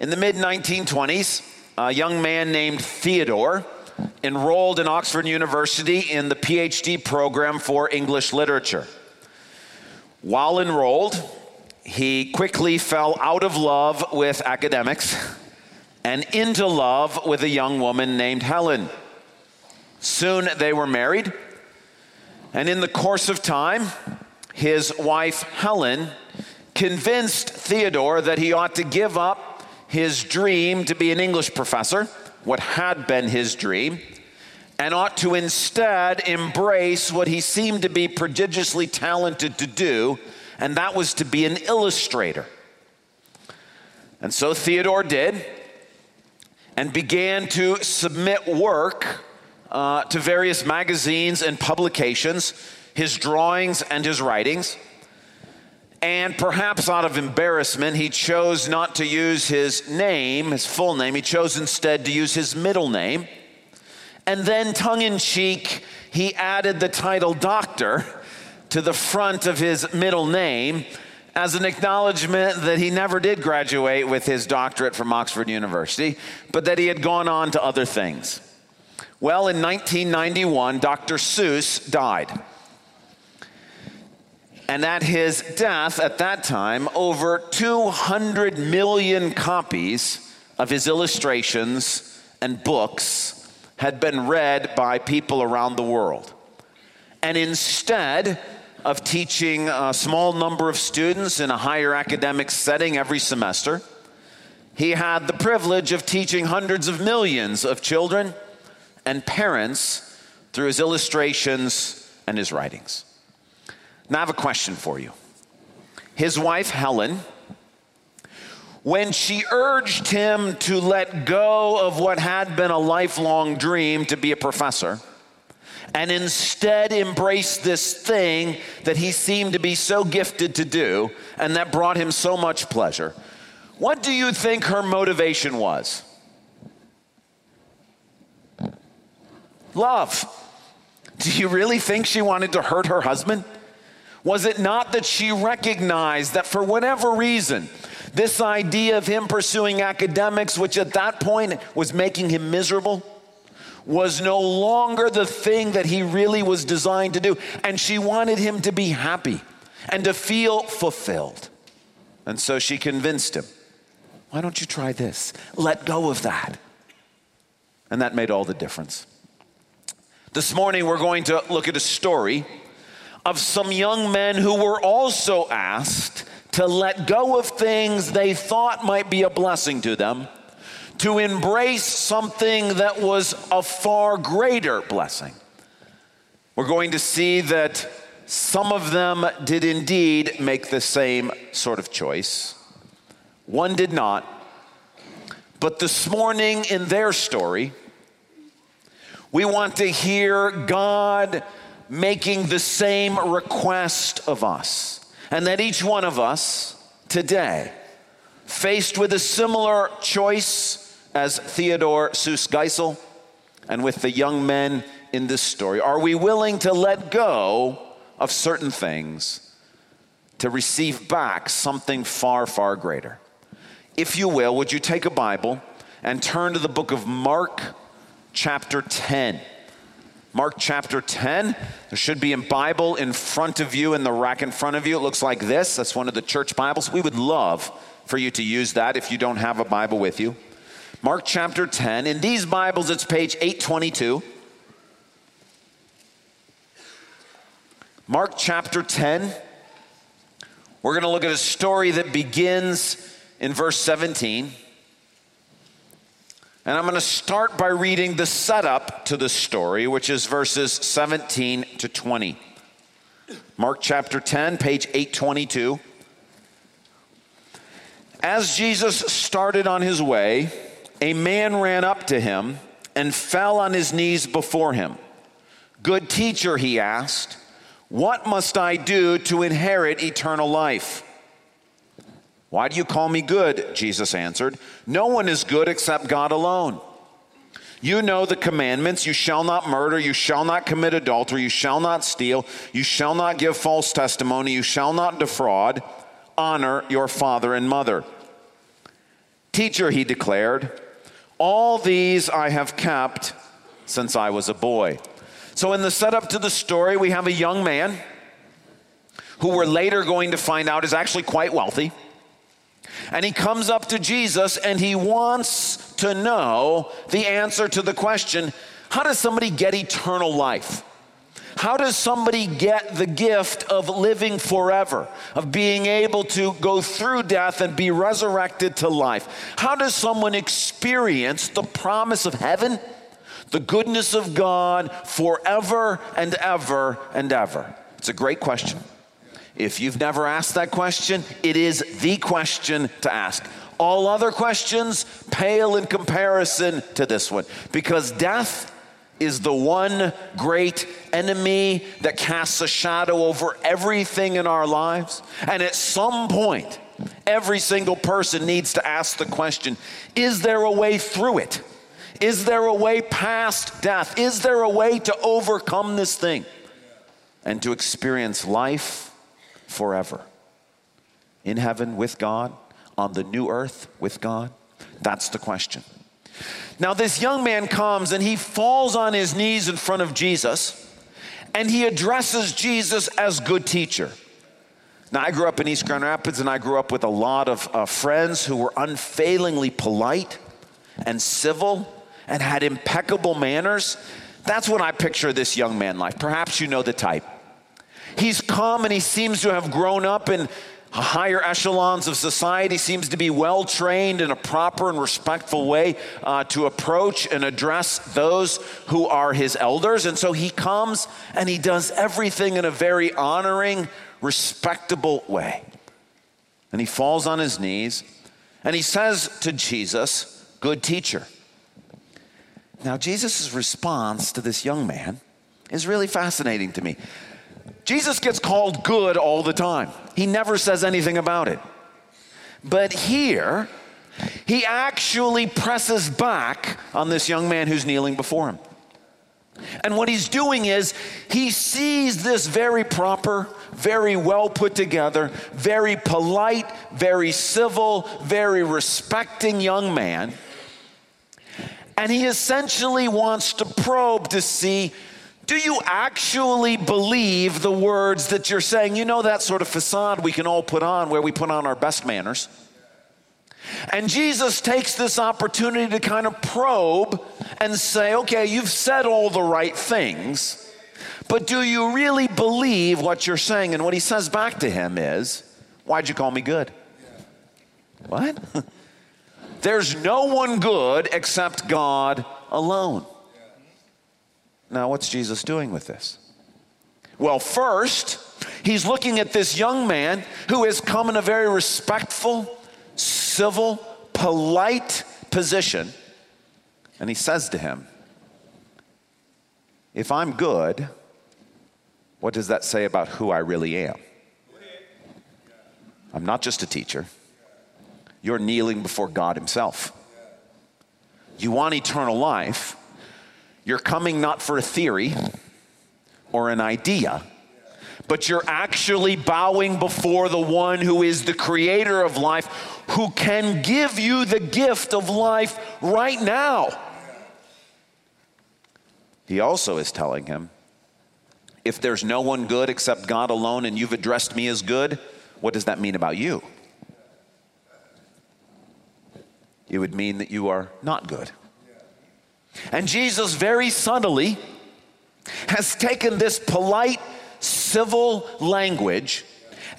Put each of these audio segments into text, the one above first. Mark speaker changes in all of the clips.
Speaker 1: In the mid 1920s, a young man named Theodore enrolled in Oxford University in the PhD program for English literature. While enrolled, he quickly fell out of love with academics and into love with a young woman named Helen. Soon they were married, and in the course of time, his wife Helen convinced Theodore that he ought to give up his dream to be an English professor, what had been his dream, and ought to instead embrace what he seemed to be prodigiously talented to do, and that was to be an illustrator. And so Theodore did, and began to submit work uh, to various magazines and publications, his drawings and his writings. And perhaps out of embarrassment, he chose not to use his name, his full name. He chose instead to use his middle name. And then, tongue in cheek, he added the title doctor to the front of his middle name as an acknowledgement that he never did graduate with his doctorate from Oxford University, but that he had gone on to other things. Well, in 1991, Dr. Seuss died. And at his death, at that time, over 200 million copies of his illustrations and books had been read by people around the world. And instead of teaching a small number of students in a higher academic setting every semester, he had the privilege of teaching hundreds of millions of children and parents through his illustrations and his writings. Now, I have a question for you. His wife, Helen, when she urged him to let go of what had been a lifelong dream to be a professor and instead embrace this thing that he seemed to be so gifted to do and that brought him so much pleasure, what do you think her motivation was? Love. Do you really think she wanted to hurt her husband? Was it not that she recognized that for whatever reason, this idea of him pursuing academics, which at that point was making him miserable, was no longer the thing that he really was designed to do. And she wanted him to be happy and to feel fulfilled. And so she convinced him why don't you try this? Let go of that. And that made all the difference. This morning, we're going to look at a story of some young men who were also asked to let go of things they thought might be a blessing to them, to embrace something that was a far greater blessing. We're going to see that some of them did indeed make the same sort of choice, one did not. But this morning in their story, we want to hear God making the same request of us and that each one of us today, faced with a similar choice as Theodore Seuss Geisel and with the young men in this story, are we willing to let go of certain things to receive back something far, far greater? If you will, would you take a Bible and turn to the book of Mark, chapter 10? Mark chapter 10. There should be a Bible in front of you in the rack in front of you. It looks like this. That's one of the church Bibles. We would love for you to use that if you don't have a Bible with you. Mark chapter 10. In these Bibles, it's page 822. Mark chapter 10. We're going to look at a story that begins in verse 17. And I'm going to start by reading the setup to the story, which is verses 17 to 20. Mark chapter 10, page 822. As Jesus started on his way, a man ran up to him and fell on his knees before him. Good teacher, he asked, what must I do to inherit eternal life? Why do you call me good? Jesus answered. No one is good except God alone. You know the commandments you shall not murder, you shall not commit adultery, you shall not steal, you shall not give false testimony, you shall not defraud, honor your father and mother. Teacher, he declared, all these I have kept since I was a boy. So, in the setup to the story, we have a young man who we're later going to find out is actually quite wealthy. And he comes up to Jesus and he wants to know the answer to the question how does somebody get eternal life? How does somebody get the gift of living forever, of being able to go through death and be resurrected to life? How does someone experience the promise of heaven, the goodness of God forever and ever and ever? It's a great question. If you've never asked that question, it is the question to ask. All other questions pale in comparison to this one because death is the one great enemy that casts a shadow over everything in our lives. And at some point, every single person needs to ask the question is there a way through it? Is there a way past death? Is there a way to overcome this thing and to experience life forever. In heaven with God, on the new earth with God? That's the question. Now, this young man comes and he falls on his knees in front of Jesus and he addresses Jesus as good teacher. Now, I grew up in East Grand Rapids and I grew up with a lot of uh, friends who were unfailingly polite and civil and had impeccable manners. That's what I picture this young man like. Perhaps you know the type. He's come and he seems to have grown up in higher echelons of society, seems to be well trained in a proper and respectful way uh, to approach and address those who are his elders. And so he comes and he does everything in a very honoring, respectable way. And he falls on his knees and he says to Jesus, Good teacher. Now, Jesus' response to this young man is really fascinating to me. Jesus gets called good all the time, he never says anything about it. But here, he actually presses back on this young man who's kneeling before him. And what he's doing is he sees this very proper, very well put together, very polite, very civil, very respecting young man. And he essentially wants to probe to see do you actually believe the words that you're saying? You know, that sort of facade we can all put on where we put on our best manners. And Jesus takes this opportunity to kind of probe and say, okay, you've said all the right things, but do you really believe what you're saying? And what he says back to him is, why'd you call me good? What? There's no one good except God alone. Now, what's Jesus doing with this? Well, first, he's looking at this young man who has come in a very respectful, civil, polite position, and he says to him, If I'm good, what does that say about who I really am? I'm not just a teacher. You're kneeling before God Himself. You want eternal life. You're coming not for a theory or an idea, but you're actually bowing before the one who is the creator of life, who can give you the gift of life right now. He also is telling him, if there's no one good except God alone and you've addressed me as good, what does that mean about you? It would mean that you are not good. And Jesus very subtly has taken this polite, civil language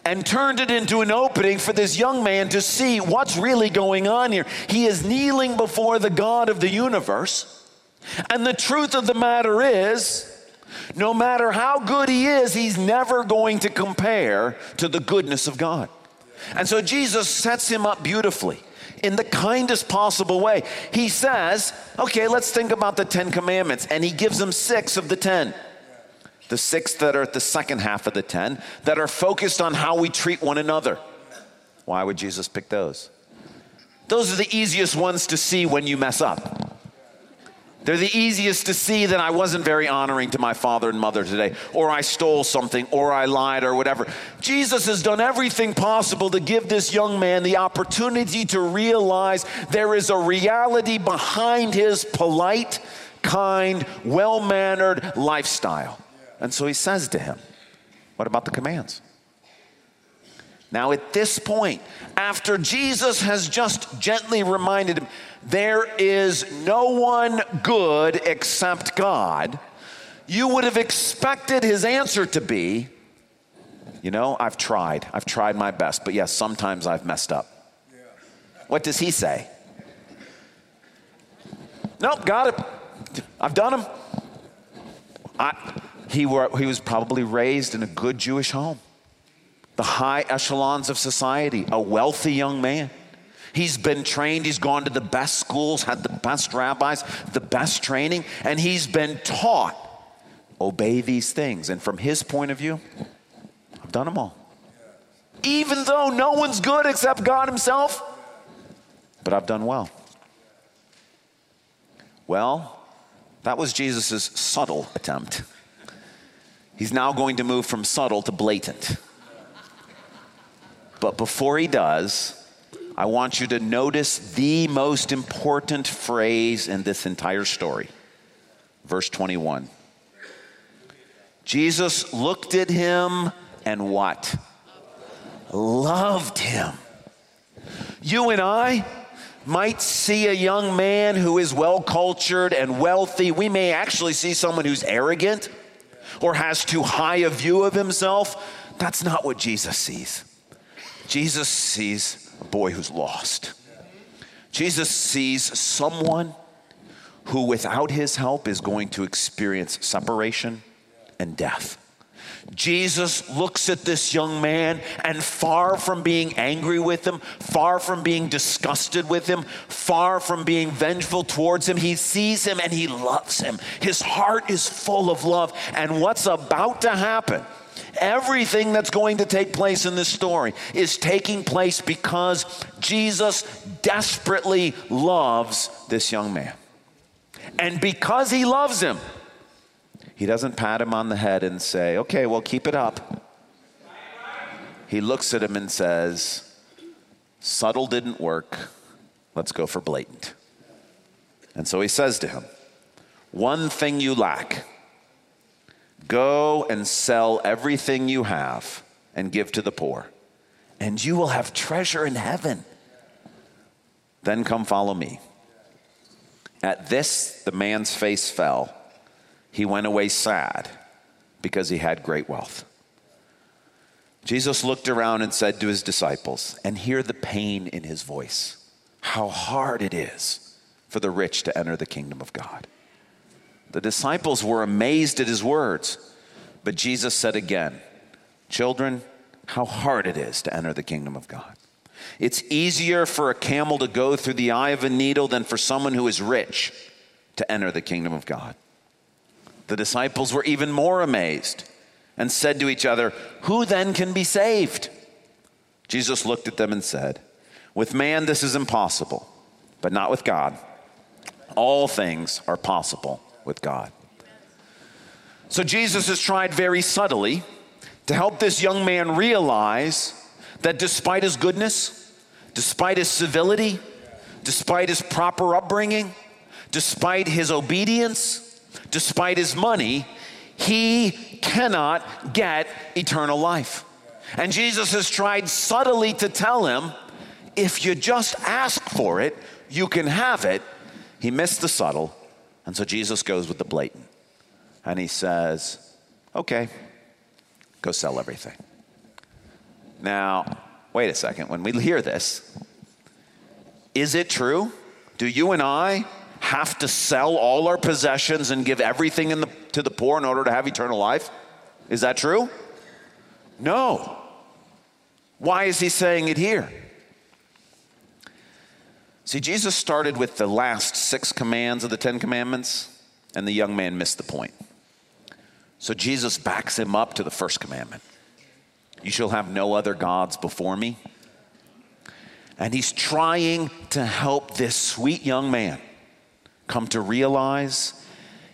Speaker 1: and turned it into an opening for this young man to see what's really going on here. He is kneeling before the God of the universe. And the truth of the matter is, no matter how good he is, he's never going to compare to the goodness of God. And so Jesus sets him up beautifully in the kindest possible way. He says, okay, let's think about the Ten Commandments. And he gives them six of the ten. The six that are at the second half of the ten that are focused on how we treat one another. Why would Jesus pick those? Those are the easiest ones to see when you mess up. They're the easiest to see that I wasn't very honoring to my father and mother today, or I stole something, or I lied, or whatever. Jesus has done everything possible to give this young man the opportunity to realize there is a reality behind his polite, kind, well mannered lifestyle. And so he says to him, What about the commands? Now, at this point, after Jesus has just gently reminded him, there is no one good except God, you would have expected his answer to be, You know, I've tried. I've tried my best, but yes, sometimes I've messed up. What does he say? Nope, got it. I've done him. I, he, were, he was probably raised in a good Jewish home, the high echelons of society, a wealthy young man. He's been trained, he's gone to the best schools, had the best rabbis, the best training, and he's been taught obey these things. And from his point of view, I've done them all. Even though no one's good except God Himself, but I've done well. Well, that was Jesus' subtle attempt. He's now going to move from subtle to blatant. But before he does, I want you to notice the most important phrase in this entire story. Verse 21. Jesus looked at him and what? Loved him. You and I might see a young man who is well cultured and wealthy. We may actually see someone who's arrogant or has too high a view of himself. That's not what Jesus sees. Jesus sees a boy who's lost. Jesus sees someone who, without his help, is going to experience separation and death. Jesus looks at this young man and far from being angry with him, far from being disgusted with him, far from being vengeful towards him, he sees him and he loves him. His heart is full of love. And what's about to happen? Everything that's going to take place in this story is taking place because Jesus desperately loves this young man. And because he loves him, he doesn't pat him on the head and say, okay, well, keep it up. He looks at him and says, subtle didn't work. Let's go for blatant. And so he says to him, one thing you lack. Go and sell everything you have and give to the poor, and you will have treasure in heaven. Then come follow me. At this, the man's face fell he went away sad because he had great wealth. Jesus looked around and said to his disciples, and hear the pain in his voice, how hard it is for the rich to enter the kingdom of God. The disciples were amazed at his words, but Jesus said again, Children, how hard it is to enter the kingdom of God. It's easier for a camel to go through the eye of a needle than for someone who is rich to enter the kingdom of God. The disciples were even more amazed and said to each other, Who then can be saved? Jesus looked at them and said, With man this is impossible, but not with God. All things are possible with God. So Jesus has tried very subtly to help this young man realize that despite his goodness, despite his civility, despite his proper upbringing, despite his obedience, despite his money, he cannot get eternal life. And Jesus has tried subtly to tell him if you just ask for it, you can have it. He missed the subtle, and so Jesus goes with the blatant. And he says, Okay, go sell everything. Now, wait a second. When we hear this, is it true? Do you and I have to sell all our possessions and give everything the, to the poor in order to have eternal life? Is that true? No. Why is he saying it here? See, Jesus started with the last six commands of the Ten Commandments, and the young man missed the point. So Jesus backs him up to the first commandment You shall have no other gods before me. And he's trying to help this sweet young man come to realize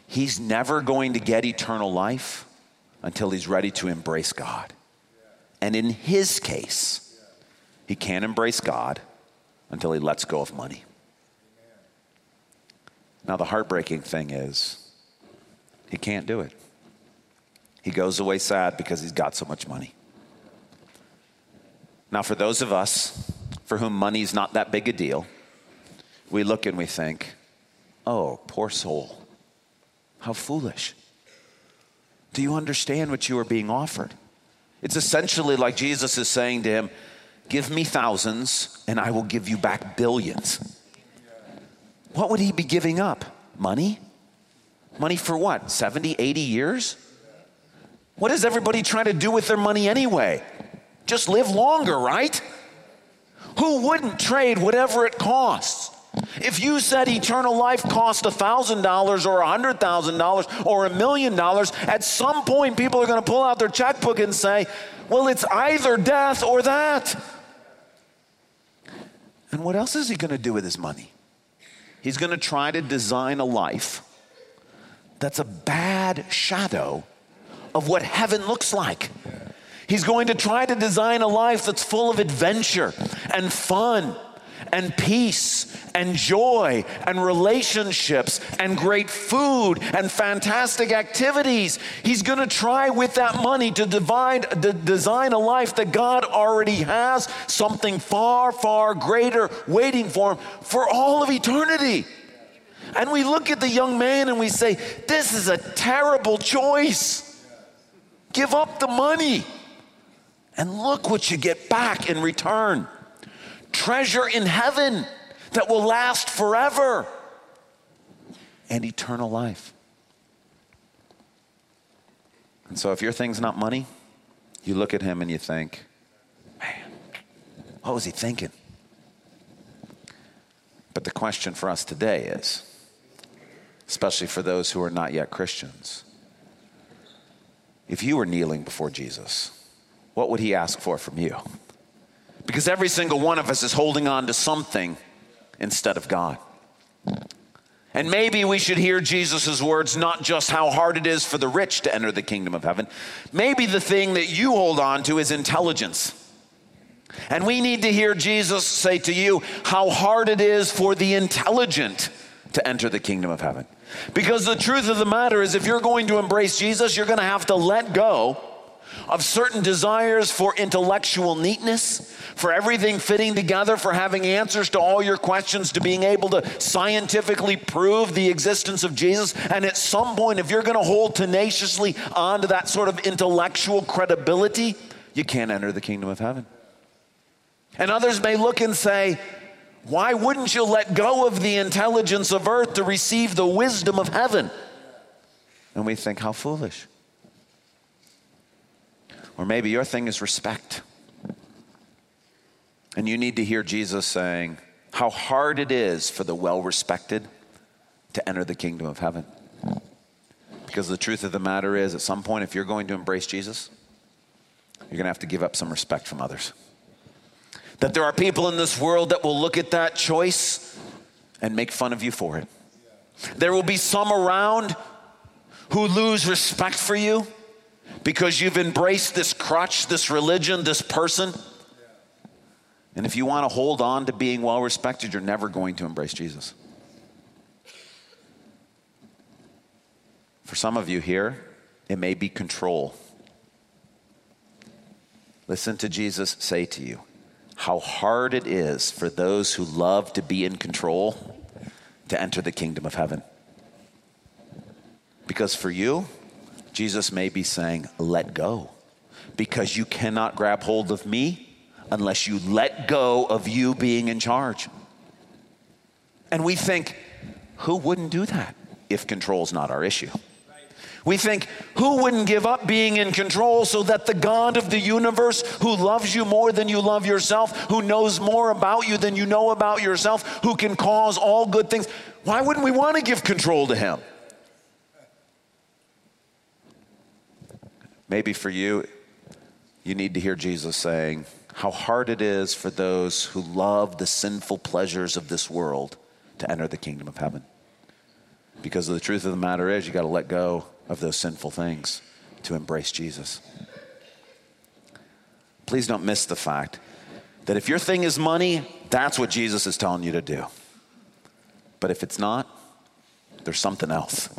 Speaker 1: he's never going to get eternal life until he's ready to embrace God. And in his case, he can't embrace God until he lets go of money. Now, the heartbreaking thing is, he can't do it. He goes away sad because he's got so much money. Now, for those of us for whom money is not that big a deal, we look and we think, oh, poor soul, how foolish. Do you understand what you are being offered? It's essentially like Jesus is saying to him, Give me thousands and I will give you back billions. What would he be giving up? Money? Money for what? 70, 80 years? What does everybody try to do with their money anyway? Just live longer, right? Who wouldn't trade whatever it costs? If you said eternal life cost $1,000 or $100,000 or a million dollars, at some point people are going to pull out their checkbook and say, well, it's either death or that. And what else is he going to do with his money? He's going to try to design a life that's a bad shadow of what heaven looks like. He's going to try to design a life that's full of adventure and fun and peace and joy and relationships and great food and fantastic activities. He's going to try with that money to divide, to design a life that God already has, something far, far greater waiting for him for all of eternity. And we look at the young man and we say, This is a terrible choice. Give up the money. And look what you get back in return treasure in heaven that will last forever and eternal life. And so, if your thing's not money, you look at him and you think, man, what was he thinking? But the question for us today is, especially for those who are not yet Christians, if you were kneeling before Jesus, what would he ask for from you? Because every single one of us is holding on to something instead of God. And maybe we should hear Jesus' words not just how hard it is for the rich to enter the kingdom of heaven. Maybe the thing that you hold on to is intelligence. And we need to hear Jesus say to you how hard it is for the intelligent to enter the kingdom of heaven. Because the truth of the matter is, if you're going to embrace Jesus, you're going to have to let go of certain desires for intellectual neatness, for everything fitting together, for having answers to all your questions, to being able to scientifically prove the existence of Jesus. And at some point, if you're going to hold tenaciously onto that sort of intellectual credibility, you can't enter the kingdom of heaven. And others may look and say, why wouldn't you let go of the intelligence of earth to receive the wisdom of heaven? And we think, how foolish. Or maybe your thing is respect. And you need to hear Jesus saying how hard it is for the well respected to enter the kingdom of heaven. Because the truth of the matter is, at some point, if you're going to embrace Jesus, you're going to have to give up some respect from others. That there are people in this world that will look at that choice and make fun of you for it. There will be some around who lose respect for you because you've embraced this crutch, this religion, this person. And if you want to hold on to being well respected, you're never going to embrace Jesus. For some of you here, it may be control. Listen to Jesus say to you how hard it is for those who love to be in control to enter the kingdom of heaven. Because for you, Jesus may be saying, let go, because you cannot grab hold of me unless you let go of you being in charge. And we think, who wouldn't do that if control's not our issue? We think, who wouldn't give up being in control so that the God of the universe, who loves you more than you love yourself, who knows more about you than you know about yourself, who can cause all good things, why wouldn't we want to give control to him? Maybe for you, you need to hear Jesus saying how hard it is for those who love the sinful pleasures of this world to enter the kingdom of heaven. Because the truth of the matter is, you got to let go of those sinful things to embrace Jesus. Please don't miss the fact that if your thing is money, that's what Jesus is telling you to do. But if it's not, there's something else.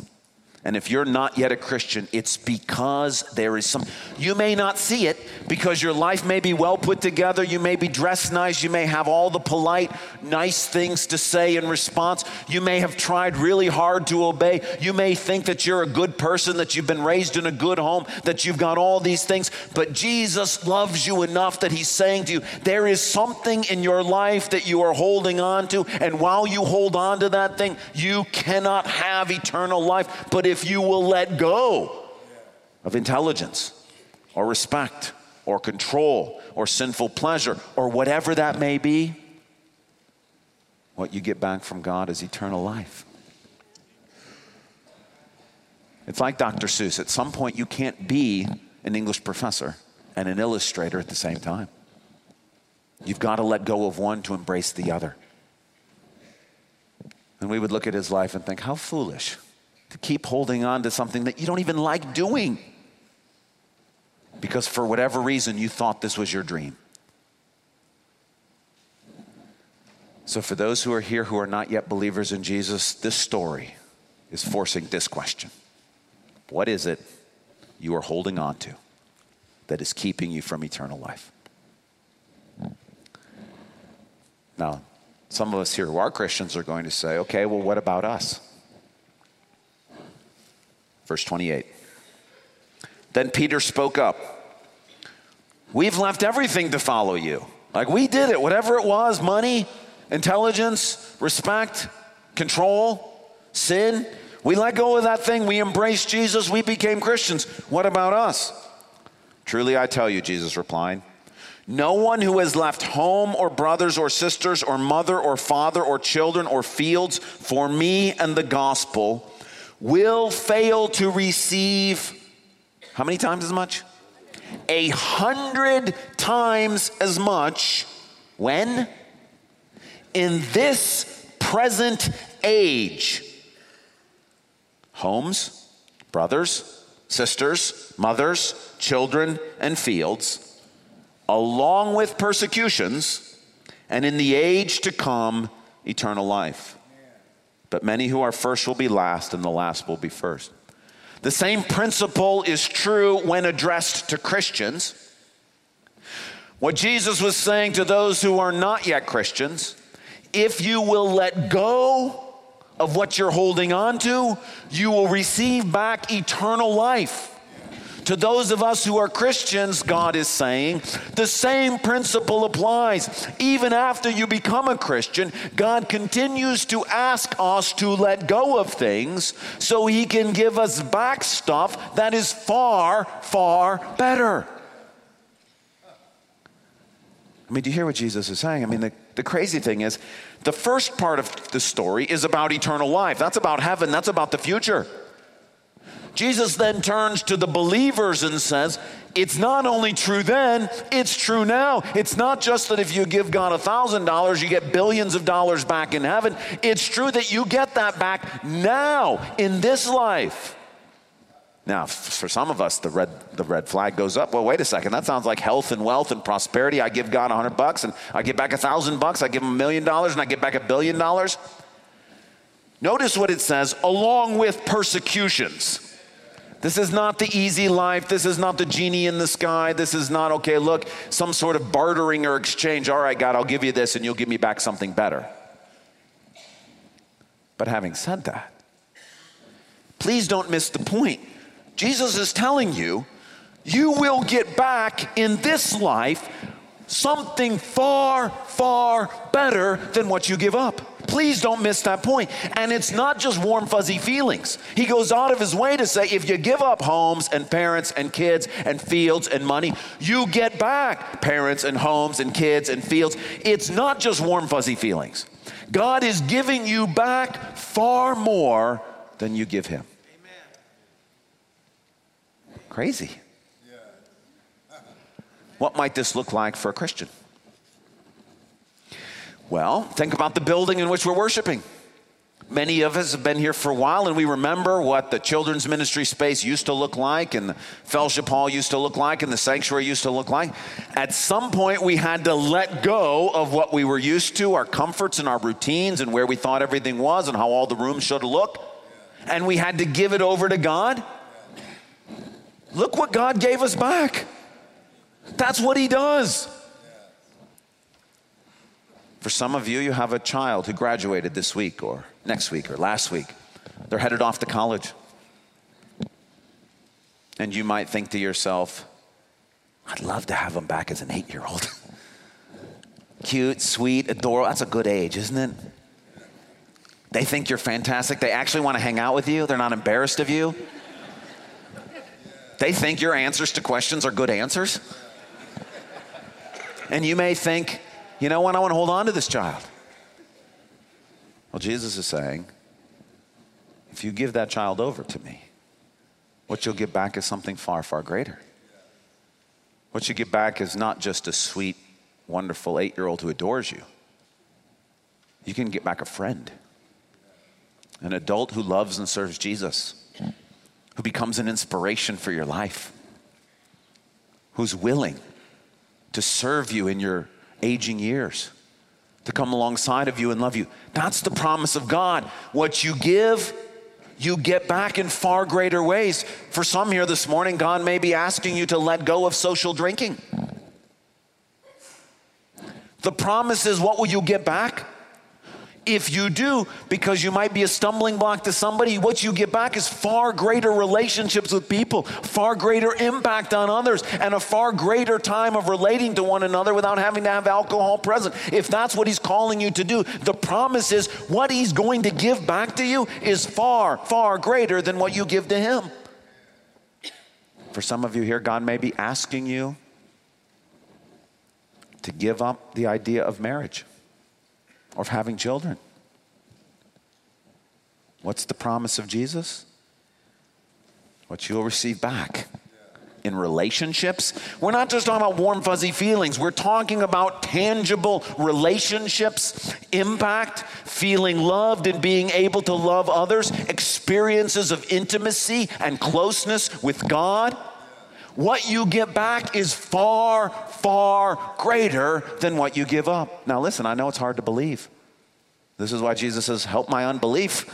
Speaker 1: And if you're not yet a Christian, it's because there is some. You may not see it because your life may be well put together. You may be dressed nice. You may have all the polite, nice things to say in response. You may have tried really hard to obey. You may think that you're a good person, that you've been raised in a good home, that you've got all these things. But Jesus loves you enough that He's saying to you, there is something in your life that you are holding on to. And while you hold on to that thing, you cannot have eternal life. But if if you will let go of intelligence or respect or control or sinful pleasure or whatever that may be, what you get back from God is eternal life. It's like Dr. Seuss. At some point, you can't be an English professor and an illustrator at the same time. You've got to let go of one to embrace the other. And we would look at his life and think, how foolish to keep holding on to something that you don't even like doing because for whatever reason you thought this was your dream. So, for those who are here who are not yet believers in Jesus, this story is forcing this question What is it you are holding on to that is keeping you from eternal life? Now, some of us here who are Christians are going to say, okay, well, what about us? Verse 28. Then Peter spoke up. We've left everything to follow you. Like we did it, whatever it was money, intelligence, respect, control, sin. We let go of that thing. We embraced Jesus. We became Christians. What about us? Truly, I tell you, Jesus replied. No one who has left home or brothers or sisters or mother or father or children or fields for me and the gospel will fail to receive how many times as much? A hundred times as much when? In this present age. Homes, brothers, sisters, mothers, children, and fields, along with persecutions, and in the age to come, eternal life. But many who are first will be last, and the last will be first. The same principle is true when addressed to Christians. What Jesus was saying to those who are not yet Christians if you will let go of what you're holding on to, you will receive back eternal life. To those of us who are Christians, God is saying, the same principle applies. Even after you become a Christian, God continues to ask us to let go of things so He can give us back stuff that is far, far better. I mean, do you hear what Jesus is saying? I mean, the, the crazy thing is, the first part of the story is about eternal life. That's about heaven, that's about the future. Jesus then turns to the believers and says, It's not only true then, it's true now. It's not just that if you give God a $1,000, you get billions of dollars back in heaven. It's true that you get that back now in this life. Now, for some of us, the red, the red flag goes up. Well, wait a second. That sounds like health and wealth and prosperity. I give God a hundred bucks and I get back a thousand bucks. I give him a million dollars and I get back a billion dollars. Notice what it says, along with persecutions. This is not the easy life. This is not the genie in the sky. This is not, okay, look, some sort of bartering or exchange. All right, God, I'll give you this and you'll give me back something better. But having said that, please don't miss the point. Jesus is telling you, you will get back in this life something far, far better than what you give up. Please don't miss that point. And it's not just warm, fuzzy feelings. He goes out of his way to say if you give up homes and parents and kids and fields and money, you get back parents and homes and kids and fields. It's not just warm, fuzzy feelings. God is giving you back far more than you give him. Amen. Crazy. What might this look like for a Christian? Well, think about the building in which we're worshiping. Many of us have been here for a while and we remember what the children's ministry space used to look like and the fellowship hall used to look like and the sanctuary used to look like. At some point, we had to let go of what we were used to, our comforts and our routines and where we thought everything was and how all the rooms should look. And we had to give it over to God. Look what God gave us back. That's what He does. For some of you, you have a child who graduated this week or next week or last week. They're headed off to college. And you might think to yourself, I'd love to have them back as an eight year old. Cute, sweet, adorable. That's a good age, isn't it? They think you're fantastic. They actually want to hang out with you. They're not embarrassed of you. They think your answers to questions are good answers. And you may think, you know what? I want to hold on to this child. Well, Jesus is saying, if you give that child over to me, what you'll get back is something far, far greater. What you get back is not just a sweet, wonderful eight year old who adores you. You can get back a friend, an adult who loves and serves Jesus, who becomes an inspiration for your life, who's willing to serve you in your aging years, to come alongside of you and love you. That's the promise of God. What you give, you get back in far greater ways. For some here this morning, God may be asking you to let go of social drinking. The promise is what will you get back? If you do, because you might be a stumbling block to somebody, what you get back is far greater relationships with people, far greater impact on others, and a far greater time of relating to one another without having to have alcohol present. If that's what He's calling you to do, the promise is what He's going to give back to you is far, far greater than what you give to Him. For some of you here, God may be asking you to give up the idea of marriage of having children. What's the promise of Jesus? What you'll receive back. In relationships, we're not just talking about warm, fuzzy feelings. We're talking about tangible relationships, impact, feeling loved and being able to love others, experiences of intimacy and closeness with God. What you get back is far, far greater than what you give up. Now, listen, I know it's hard to believe. This is why Jesus says, Help my unbelief.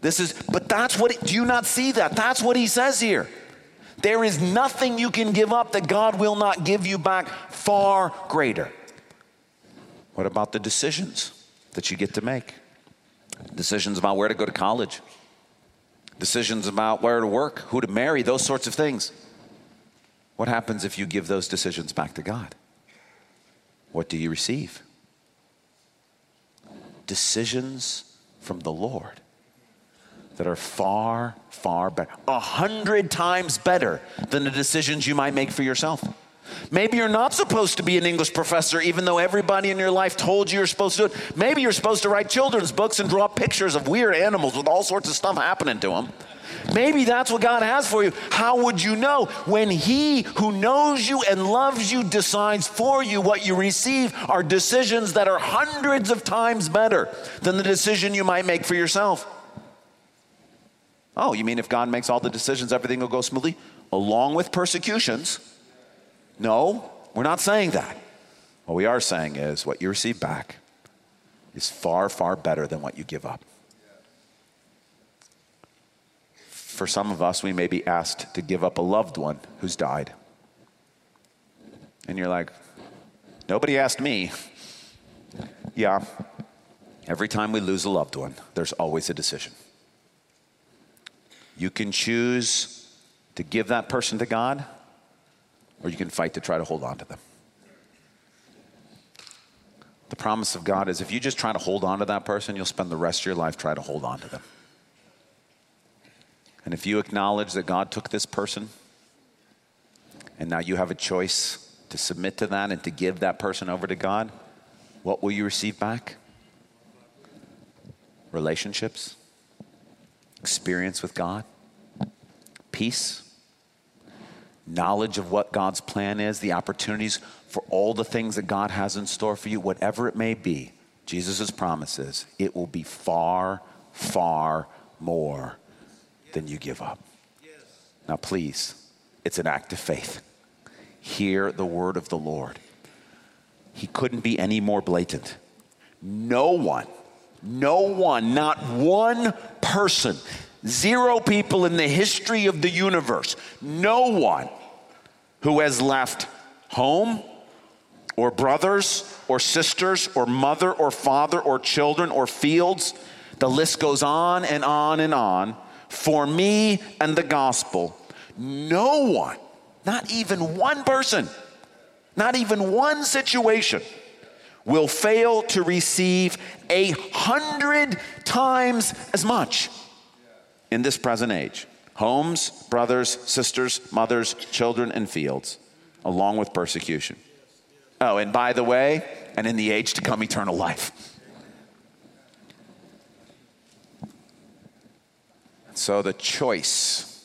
Speaker 1: This is, but that's what, do you not see that? That's what he says here. There is nothing you can give up that God will not give you back far greater. What about the decisions that you get to make? Decisions about where to go to college, decisions about where to work, who to marry, those sorts of things. What happens if you give those decisions back to God? What do you receive? Decisions from the Lord that are far, far better, a hundred times better than the decisions you might make for yourself. Maybe you're not supposed to be an English professor, even though everybody in your life told you you're supposed to do it. Maybe you're supposed to write children's books and draw pictures of weird animals with all sorts of stuff happening to them. Maybe that's what God has for you. How would you know? When He who knows you and loves you decides for you, what you receive are decisions that are hundreds of times better than the decision you might make for yourself. Oh, you mean if God makes all the decisions, everything will go smoothly? Along with persecutions? No, we're not saying that. What we are saying is what you receive back is far, far better than what you give up. For some of us, we may be asked to give up a loved one who's died. And you're like, nobody asked me. Yeah, every time we lose a loved one, there's always a decision. You can choose to give that person to God, or you can fight to try to hold on to them. The promise of God is if you just try to hold on to that person, you'll spend the rest of your life trying to hold on to them. And if you acknowledge that God took this person and now you have a choice to submit to that and to give that person over to God, what will you receive back? Relationships, experience with God, peace, knowledge of what God's plan is, the opportunities for all the things that God has in store for you, whatever it may be. Jesus' promises, it will be far, far more than you give up. Now, please, it's an act of faith. Hear the word of the Lord. He couldn't be any more blatant. No one, no one, not one person, zero people in the history of the universe, no one who has left home or brothers or sisters or mother or father or children or fields. The list goes on and on and on. For me and the gospel, no one, not even one person, not even one situation will fail to receive a hundred times as much in this present age homes, brothers, sisters, mothers, children, and fields, along with persecution. Oh, and by the way, and in the age to come, eternal life. So, the choice,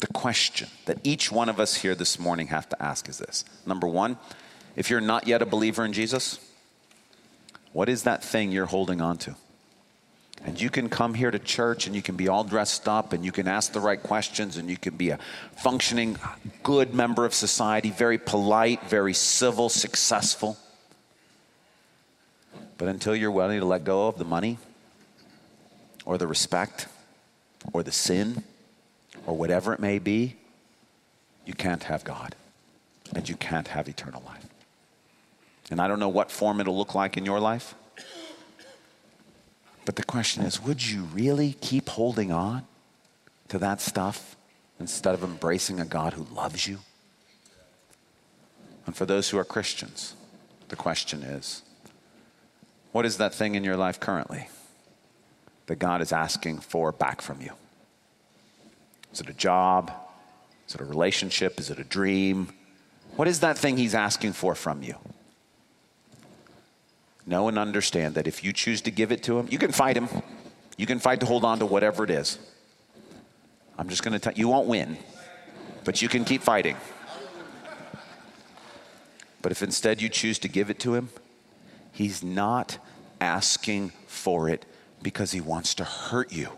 Speaker 1: the question that each one of us here this morning have to ask is this number one, if you're not yet a believer in Jesus, what is that thing you're holding on to? And you can come here to church and you can be all dressed up and you can ask the right questions and you can be a functioning, good member of society, very polite, very civil, successful. But until you're willing to let go of the money or the respect or the sin or whatever it may be, you can't have God and you can't have eternal life. And I don't know what form it'll look like in your life. But the question is would you really keep holding on to that stuff instead of embracing a God who loves you? And for those who are Christians, the question is what is that thing in your life currently that God is asking for back from you? Is it a job? Is it a relationship? Is it a dream? What is that thing He's asking for from you? know and understand that if you choose to give it to him, you can fight him. You can fight to hold on to whatever it is. I'm just going to tell you, you won't win, but you can keep fighting. But if instead you choose to give it to him, he's not asking for it because he wants to hurt you.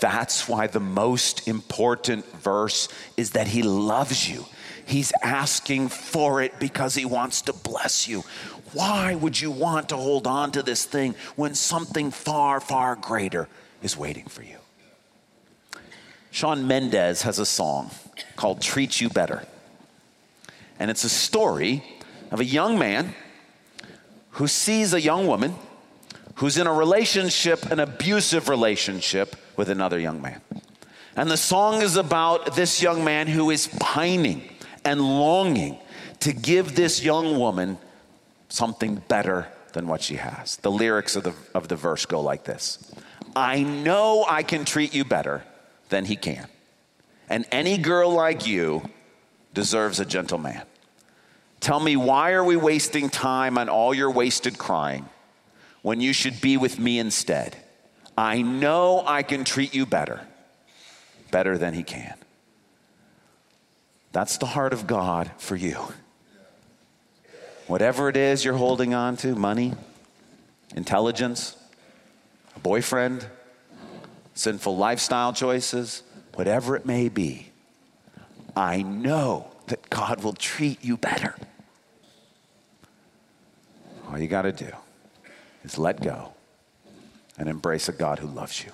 Speaker 1: That's why the most important verse is that he loves you. He's asking for it because he wants to bless you. Why would you want to hold on to this thing when something far, far greater is waiting for you? Shawn Mendes has a song called Treat You Better. And it's a story of a young man who sees a young woman who's in a relationship, an abusive relationship with another young man. And the song is about this young man who is pining and longing to give this young woman something better than what she has. The lyrics of the, of the verse go like this I know I can treat you better than he can. And any girl like you deserves a gentle man. Tell me, why are we wasting time on all your wasted crying when you should be with me instead? I know I can treat you better, better than he can. That's the heart of God for you. Whatever it is you're holding on to money, intelligence, a boyfriend, sinful lifestyle choices, whatever it may be, I know that God will treat you better. All you got to do is let go and embrace a God who loves you.